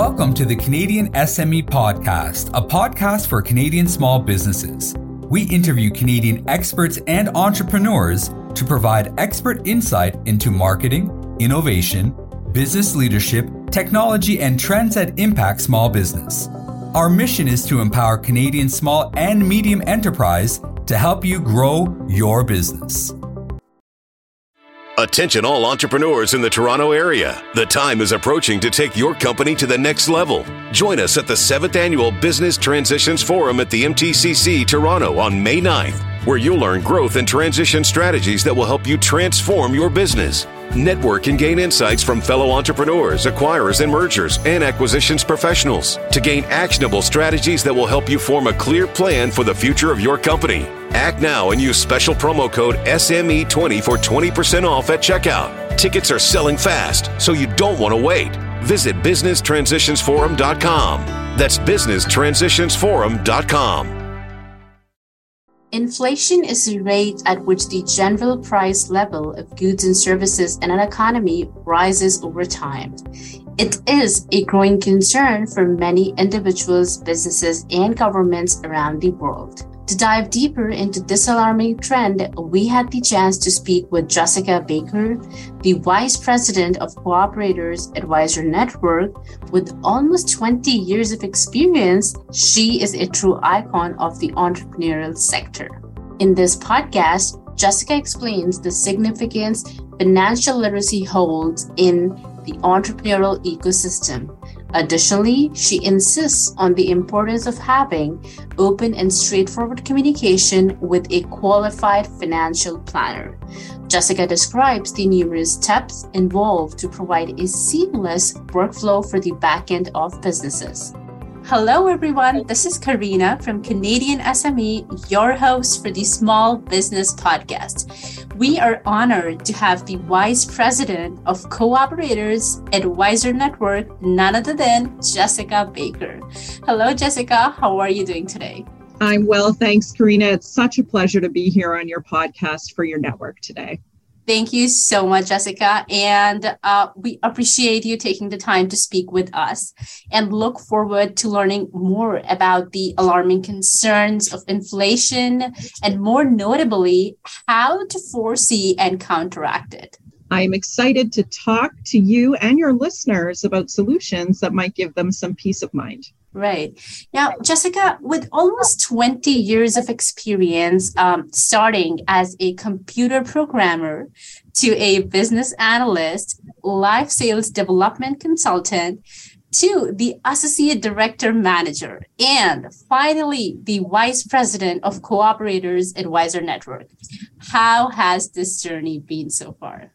Welcome to the Canadian SME Podcast, a podcast for Canadian small businesses. We interview Canadian experts and entrepreneurs to provide expert insight into marketing, innovation, business leadership, technology, and trends that impact small business. Our mission is to empower Canadian small and medium enterprise to help you grow your business. Attention, all entrepreneurs in the Toronto area. The time is approaching to take your company to the next level. Join us at the 7th Annual Business Transitions Forum at the MTCC Toronto on May 9th, where you'll learn growth and transition strategies that will help you transform your business. Network and gain insights from fellow entrepreneurs, acquirers, and mergers and acquisitions professionals to gain actionable strategies that will help you form a clear plan for the future of your company. Act now and use special promo code SME20 for 20% off at checkout. Tickets are selling fast, so you don't want to wait. Visit businesstransitionsforum.com. That's businesstransitionsforum.com. Inflation is the rate at which the general price level of goods and services in an economy rises over time. It is a growing concern for many individuals, businesses, and governments around the world. To dive deeper into this alarming trend, we had the chance to speak with Jessica Baker, the Vice President of Cooperators Advisor Network. With almost 20 years of experience, she is a true icon of the entrepreneurial sector. In this podcast, Jessica explains the significance financial literacy holds in the entrepreneurial ecosystem Additionally, she insists on the importance of having open and straightforward communication with a qualified financial planner. Jessica describes the numerous steps involved to provide a seamless workflow for the backend of businesses. Hello, everyone. This is Karina from Canadian SME, your host for the Small Business Podcast. We are honored to have the Vice President of Cooperators Advisor Network, none other than Jessica Baker. Hello, Jessica. How are you doing today? I'm well, thanks, Karina. It's such a pleasure to be here on your podcast for your network today. Thank you so much, Jessica. And uh, we appreciate you taking the time to speak with us and look forward to learning more about the alarming concerns of inflation and, more notably, how to foresee and counteract it. I am excited to talk to you and your listeners about solutions that might give them some peace of mind. Right. Now, Jessica, with almost 20 years of experience, um, starting as a computer programmer to a business analyst, life sales development consultant, to the associate director manager, and finally, the vice president of Cooperators Advisor Network. How has this journey been so far?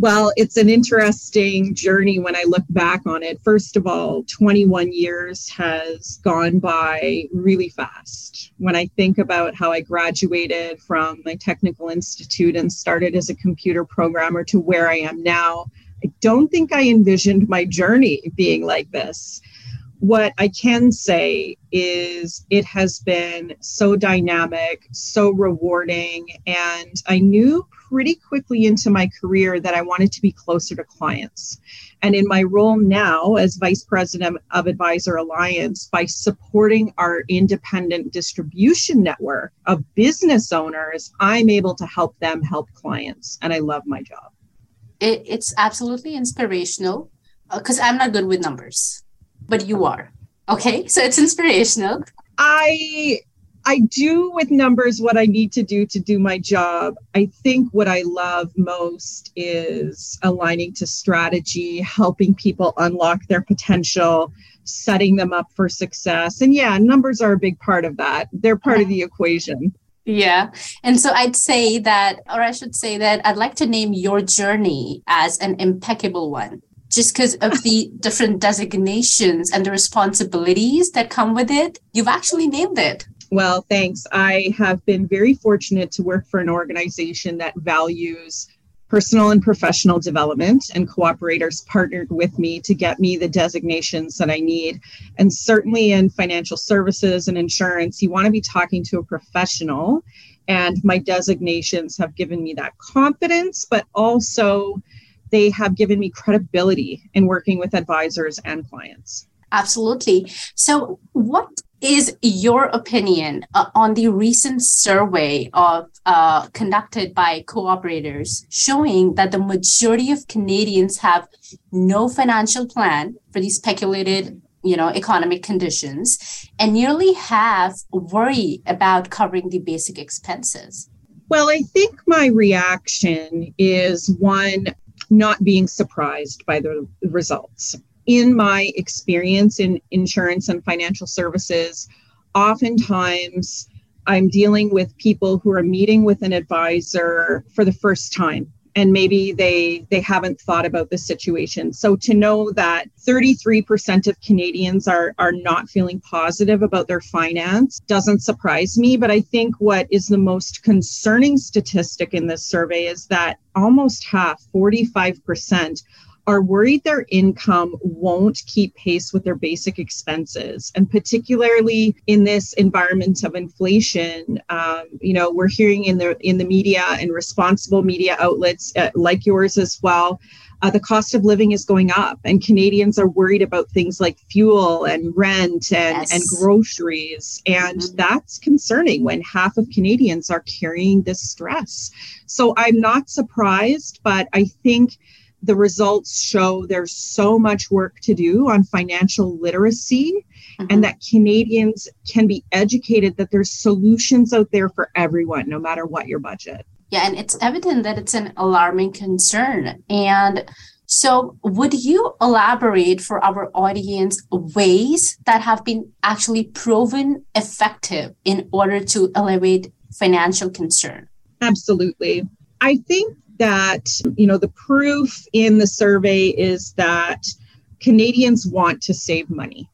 Well, it's an interesting journey when I look back on it. First of all, 21 years has gone by really fast. When I think about how I graduated from my technical institute and started as a computer programmer to where I am now, I don't think I envisioned my journey being like this. What I can say is it has been so dynamic, so rewarding, and I knew pretty quickly into my career that I wanted to be closer to clients. And in my role now as Vice President of Advisor Alliance, by supporting our independent distribution network of business owners, I'm able to help them help clients. And I love my job. It, it's absolutely inspirational because uh, I'm not good with numbers, but you are. Okay. So it's inspirational. I I do with numbers what I need to do to do my job. I think what I love most is aligning to strategy, helping people unlock their potential, setting them up for success. And yeah, numbers are a big part of that. They're part of the equation. Yeah. And so I'd say that, or I should say that I'd like to name your journey as an impeccable one just because of the different designations and the responsibilities that come with it, you've actually named it. Well, thanks. I have been very fortunate to work for an organization that values personal and professional development, and cooperators partnered with me to get me the designations that I need. And certainly in financial services and insurance, you want to be talking to a professional. And my designations have given me that confidence, but also they have given me credibility in working with advisors and clients. Absolutely. So, what is your opinion uh, on the recent survey of uh, conducted by cooperators showing that the majority of Canadians have no financial plan for the speculated you know economic conditions and nearly half worry about covering the basic expenses? Well i think my reaction is one not being surprised by the results in my experience in insurance and financial services, oftentimes I'm dealing with people who are meeting with an advisor for the first time and maybe they they haven't thought about the situation. So to know that 33% of Canadians are are not feeling positive about their finance doesn't surprise me, but I think what is the most concerning statistic in this survey is that almost half, 45% are worried their income won't keep pace with their basic expenses. And particularly in this environment of inflation, um, you know, we're hearing in the in the media and responsible media outlets uh, like yours as well. Uh, the cost of living is going up, and Canadians are worried about things like fuel and rent and, yes. and groceries. And mm-hmm. that's concerning when half of Canadians are carrying this stress. So I'm not surprised, but I think the results show there's so much work to do on financial literacy mm-hmm. and that Canadians can be educated that there's solutions out there for everyone, no matter what your budget. Yeah, and it's evident that it's an alarming concern. And so, would you elaborate for our audience ways that have been actually proven effective in order to elevate financial concern? Absolutely. I think that, you know, the proof in the survey is that Canadians want to save money.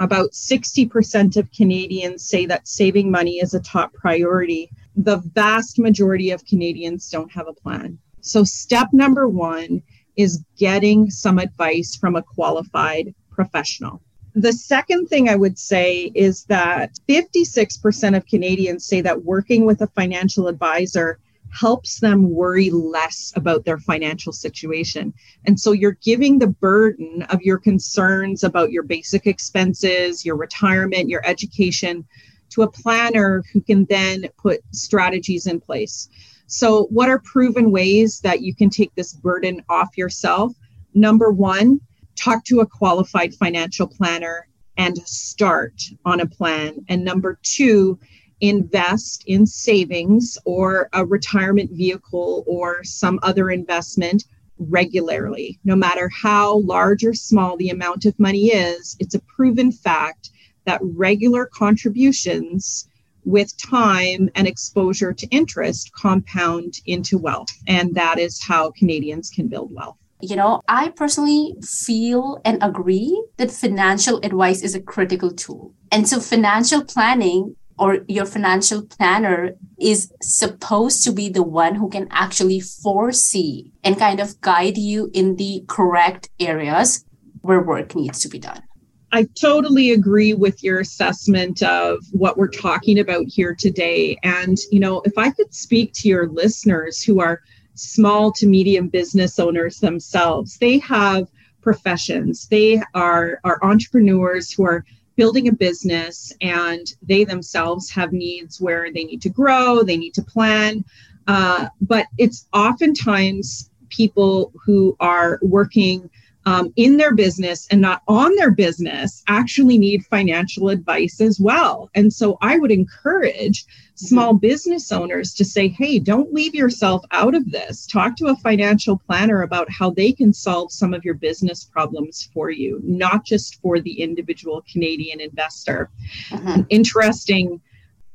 About 60% of Canadians say that saving money is a top priority. The vast majority of Canadians don't have a plan. So, step number one is getting some advice from a qualified professional. The second thing I would say is that 56% of Canadians say that working with a financial advisor helps them worry less about their financial situation. And so you're giving the burden of your concerns about your basic expenses, your retirement, your education to a planner who can then put strategies in place. So, what are proven ways that you can take this burden off yourself? Number one, talk to a qualified financial planner and start on a plan. And number two, invest in savings or a retirement vehicle or some other investment regularly. No matter how large or small the amount of money is, it's a proven fact that regular contributions with time and exposure to interest compound into wealth. And that is how Canadians can build wealth. You know, I personally feel and agree that financial advice is a critical tool. And so financial planning or your financial planner is supposed to be the one who can actually foresee and kind of guide you in the correct areas where work needs to be done. I totally agree with your assessment of what we're talking about here today. And, you know, if I could speak to your listeners who are small to medium business owners themselves, they have professions, they are, are entrepreneurs who are building a business and they themselves have needs where they need to grow, they need to plan. Uh, but it's oftentimes people who are working um, in their business and not on their business actually need financial advice as well. And so I would encourage small mm-hmm. business owners to say, hey, don't leave yourself out of this. Talk to a financial planner about how they can solve some of your business problems for you, not just for the individual Canadian investor. Uh-huh. An interesting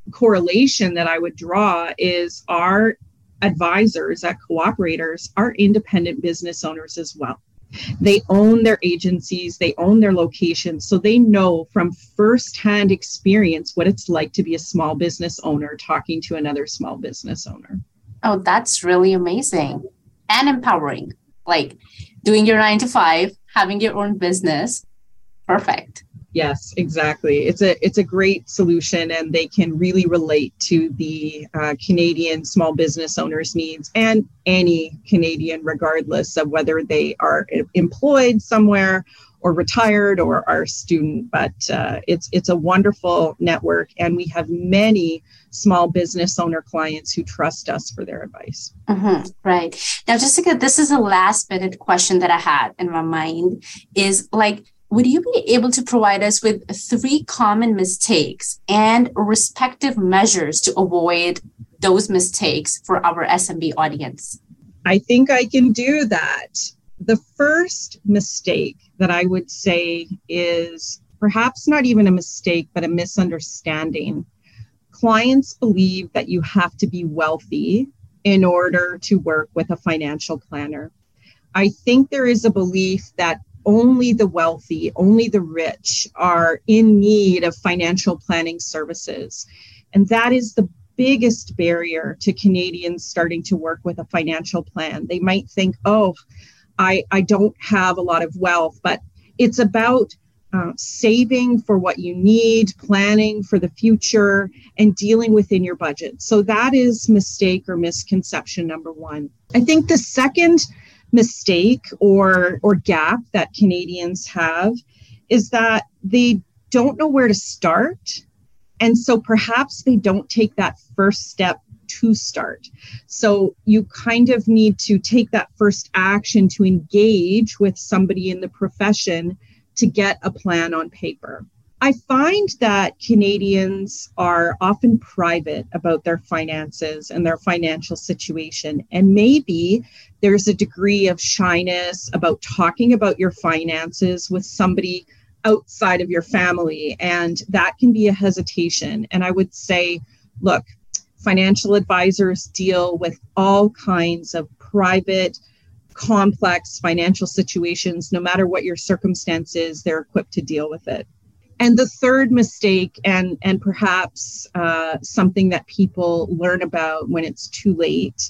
correlation that I would draw is our advisors at cooperators are independent business owners as well. They own their agencies, they own their locations, so they know from firsthand experience what it's like to be a small business owner talking to another small business owner. Oh, that's really amazing and empowering. Like doing your nine to five, having your own business. Perfect. Yes, exactly. It's a it's a great solution, and they can really relate to the uh, Canadian small business owners' needs and any Canadian, regardless of whether they are employed somewhere or retired or are student. But uh, it's it's a wonderful network, and we have many small business owner clients who trust us for their advice. Mm-hmm, right now, Jessica, this is a last minute question that I had in my mind. Is like would you be able to provide us with three common mistakes and respective measures to avoid those mistakes for our SMB audience? I think I can do that. The first mistake that I would say is perhaps not even a mistake, but a misunderstanding. Clients believe that you have to be wealthy in order to work with a financial planner. I think there is a belief that only the wealthy, only the rich are in need of financial planning services. And that is the biggest barrier to Canadians starting to work with a financial plan. They might think, oh, I, I don't have a lot of wealth, but it's about uh, saving for what you need, planning for the future, and dealing within your budget. So that is mistake or misconception number one. I think the second mistake or or gap that Canadians have is that they don't know where to start and so perhaps they don't take that first step to start. So you kind of need to take that first action to engage with somebody in the profession to get a plan on paper. I find that Canadians are often private about their finances and their financial situation. And maybe there's a degree of shyness about talking about your finances with somebody outside of your family. And that can be a hesitation. And I would say, look, financial advisors deal with all kinds of private, complex financial situations. No matter what your circumstances, they're equipped to deal with it and the third mistake and and perhaps uh, something that people learn about when it's too late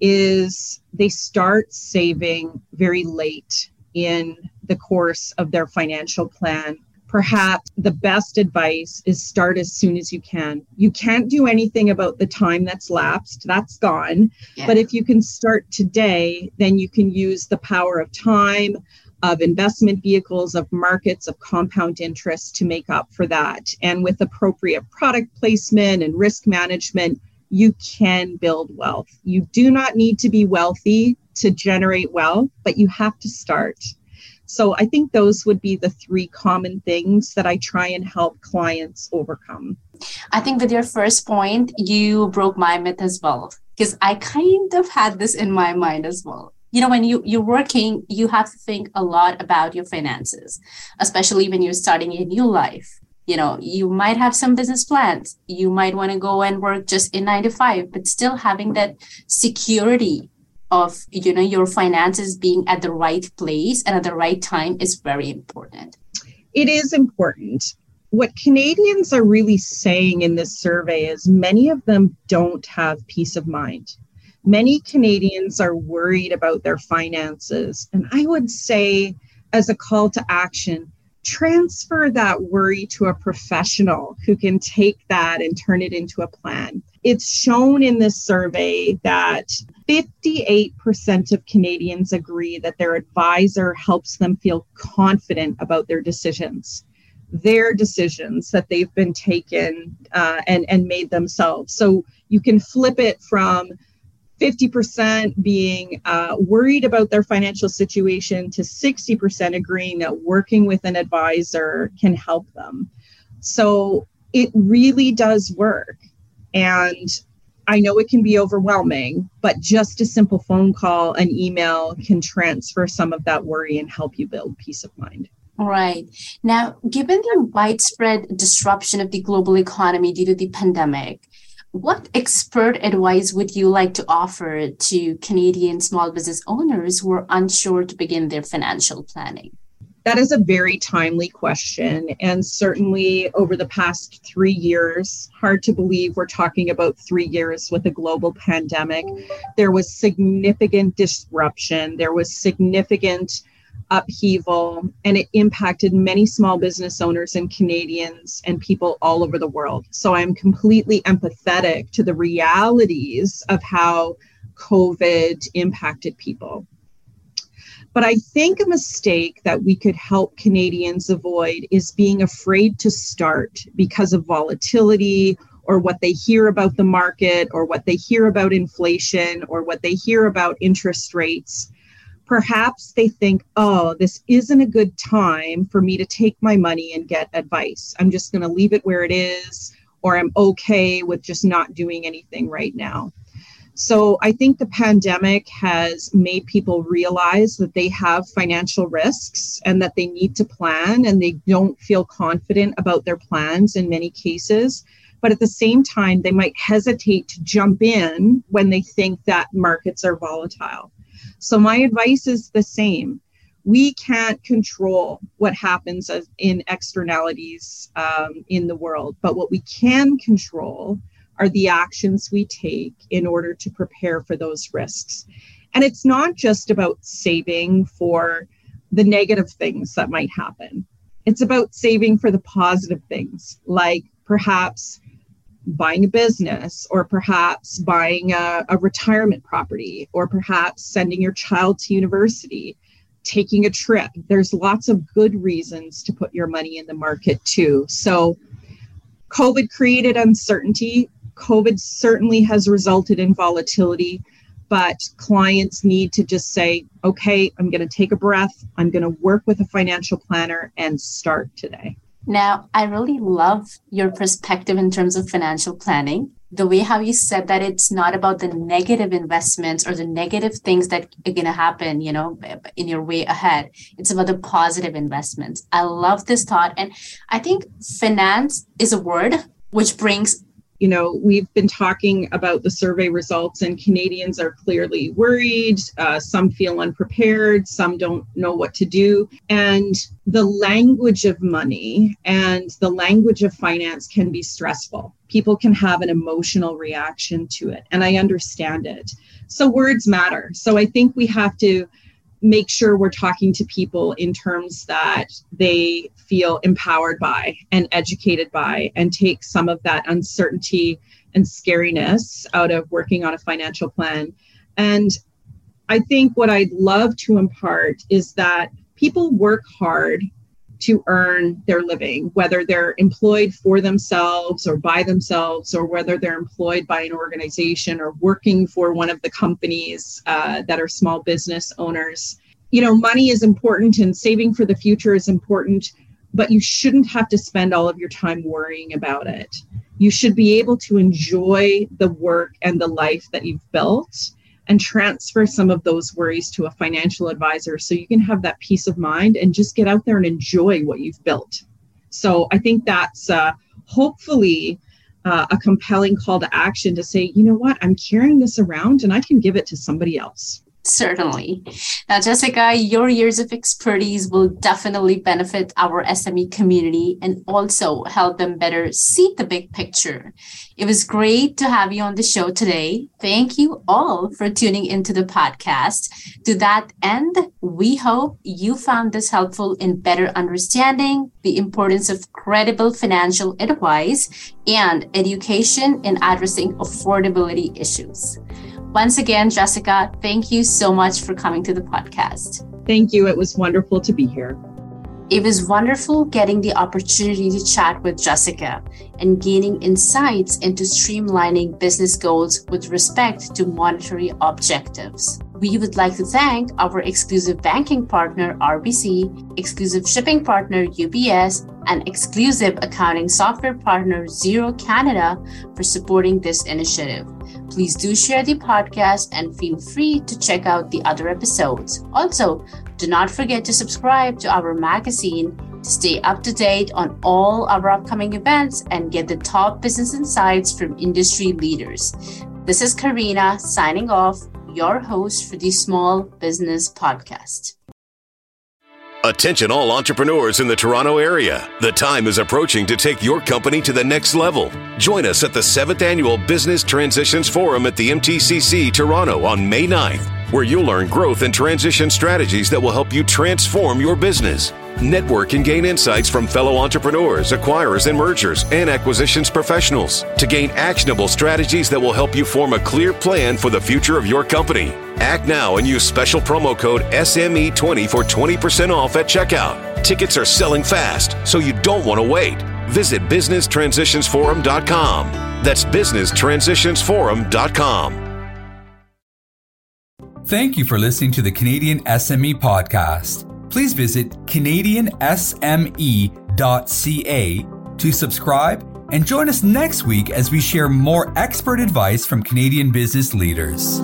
is they start saving very late in the course of their financial plan perhaps the best advice is start as soon as you can. You can't do anything about the time that's lapsed, that's gone. Yeah. But if you can start today, then you can use the power of time, of investment vehicles, of markets, of compound interest to make up for that. And with appropriate product placement and risk management, you can build wealth. You do not need to be wealthy to generate wealth, but you have to start. So I think those would be the three common things that I try and help clients overcome. I think with your first point, you broke my myth as well, because I kind of had this in my mind as well you know when you you're working you have to think a lot about your finances especially when you're starting a new life. You know you might have some business plans. You might want to go and work just in 9 to 5 but still having that security of you know your finances being at the right place and at the right time is very important. It is important. What Canadians are really saying in this survey is many of them don't have peace of mind Many Canadians are worried about their finances. And I would say, as a call to action, transfer that worry to a professional who can take that and turn it into a plan. It's shown in this survey that 58% of Canadians agree that their advisor helps them feel confident about their decisions, their decisions that they've been taken uh, and, and made themselves. So you can flip it from 50% being uh, worried about their financial situation to 60% agreeing that working with an advisor can help them. So it really does work. And I know it can be overwhelming, but just a simple phone call, an email can transfer some of that worry and help you build peace of mind. Right. Now, given the widespread disruption of the global economy due to the pandemic, what expert advice would you like to offer to Canadian small business owners who are unsure to begin their financial planning? That is a very timely question. And certainly over the past three years, hard to believe we're talking about three years with a global pandemic, there was significant disruption. There was significant upheaval, and it impacted many small business owners and Canadians and people all over the world. So I'm completely empathetic to the realities of how COVID impacted people. But I think a mistake that we could help Canadians avoid is being afraid to start because of volatility or what they hear about the market or what they hear about inflation or what they hear about interest rates. Perhaps they think, oh, this isn't a good time for me to take my money and get advice. I'm just going to leave it where it is, or I'm okay with just not doing anything right now. So I think the pandemic has made people realize that they have financial risks and that they need to plan and they don't feel confident about their plans in many cases. But at the same time, they might hesitate to jump in when they think that markets are volatile. So my advice is the same. We can't control what happens in externalities um, in the world, but what we can control are the actions we take in order to prepare for those risks. And it's not just about saving for the negative things that might happen, it's about saving for the positive things, like perhaps buying a business or perhaps buying a, a retirement property or perhaps sending your child to university taking a trip there's lots of good reasons to put your money in the market too so covid created uncertainty COVID certainly has resulted in volatility, but clients need to just say, okay, I'm going to take a breath. I'm going to work with a financial planner and start today. Now, I really love your perspective in terms of financial planning. The way how you said that it's not about the negative investments or the negative things that are going to happen, you know, in your way ahead. It's about the positive investments. I love this thought. And I think finance is a word which brings you know, we've been talking about the survey results, and Canadians are clearly worried. Uh, some feel unprepared, some don't know what to do. And the language of money and the language of finance can be stressful. People can have an emotional reaction to it, and I understand it. So, words matter. So, I think we have to make sure we're talking to people in terms that they feel empowered by and educated by and take some of that uncertainty and scariness out of working on a financial plan. And I think what I'd love to impart is that people work hard to earn their living, whether they're employed for themselves or by themselves, or whether they're employed by an organization or working for one of the companies uh, that are small business owners. You know, money is important and saving for the future is important, but you shouldn't have to spend all of your time worrying about it. You should be able to enjoy the work and the life that you've built and transfer some of those worries to a financial advisor so you can have that peace of mind and just get out there and enjoy what you've built. So I think that's uh, hopefully uh, a compelling call to action to say, you know what, I'm carrying this around and I can give it to somebody else. Certainly. Now, Jessica, your years of expertise will definitely benefit our SME community and also help them better see the big picture. It was great to have you on the show today. Thank you all for tuning into the podcast. To that end, we hope you found this helpful in better understanding the importance of credible financial advice and education in addressing affordability issues. Once again, Jessica, thank you so much for coming to the podcast. Thank you. It was wonderful to be here. It was wonderful getting the opportunity to chat with Jessica and gaining insights into streamlining business goals with respect to monetary objectives. We would like to thank our exclusive banking partner, RBC, exclusive shipping partner, UPS, and exclusive accounting software partner, Xero Canada, for supporting this initiative. Please do share the podcast and feel free to check out the other episodes. Also, do not forget to subscribe to our magazine to stay up to date on all our upcoming events and get the top business insights from industry leaders. This is Karina signing off, your host for the Small Business Podcast. Attention, all entrepreneurs in the Toronto area. The time is approaching to take your company to the next level. Join us at the 7th Annual Business Transitions Forum at the MTCC Toronto on May 9th where you'll learn growth and transition strategies that will help you transform your business. Network and gain insights from fellow entrepreneurs, acquirers, and mergers and acquisitions professionals to gain actionable strategies that will help you form a clear plan for the future of your company. Act now and use special promo code SME20 for 20% off at checkout. Tickets are selling fast, so you don't want to wait. Visit businesstransitionsforum.com. That's businesstransitionsforum.com. Thank you for listening to the Canadian SME podcast. Please visit canadiansme.ca to subscribe and join us next week as we share more expert advice from Canadian business leaders.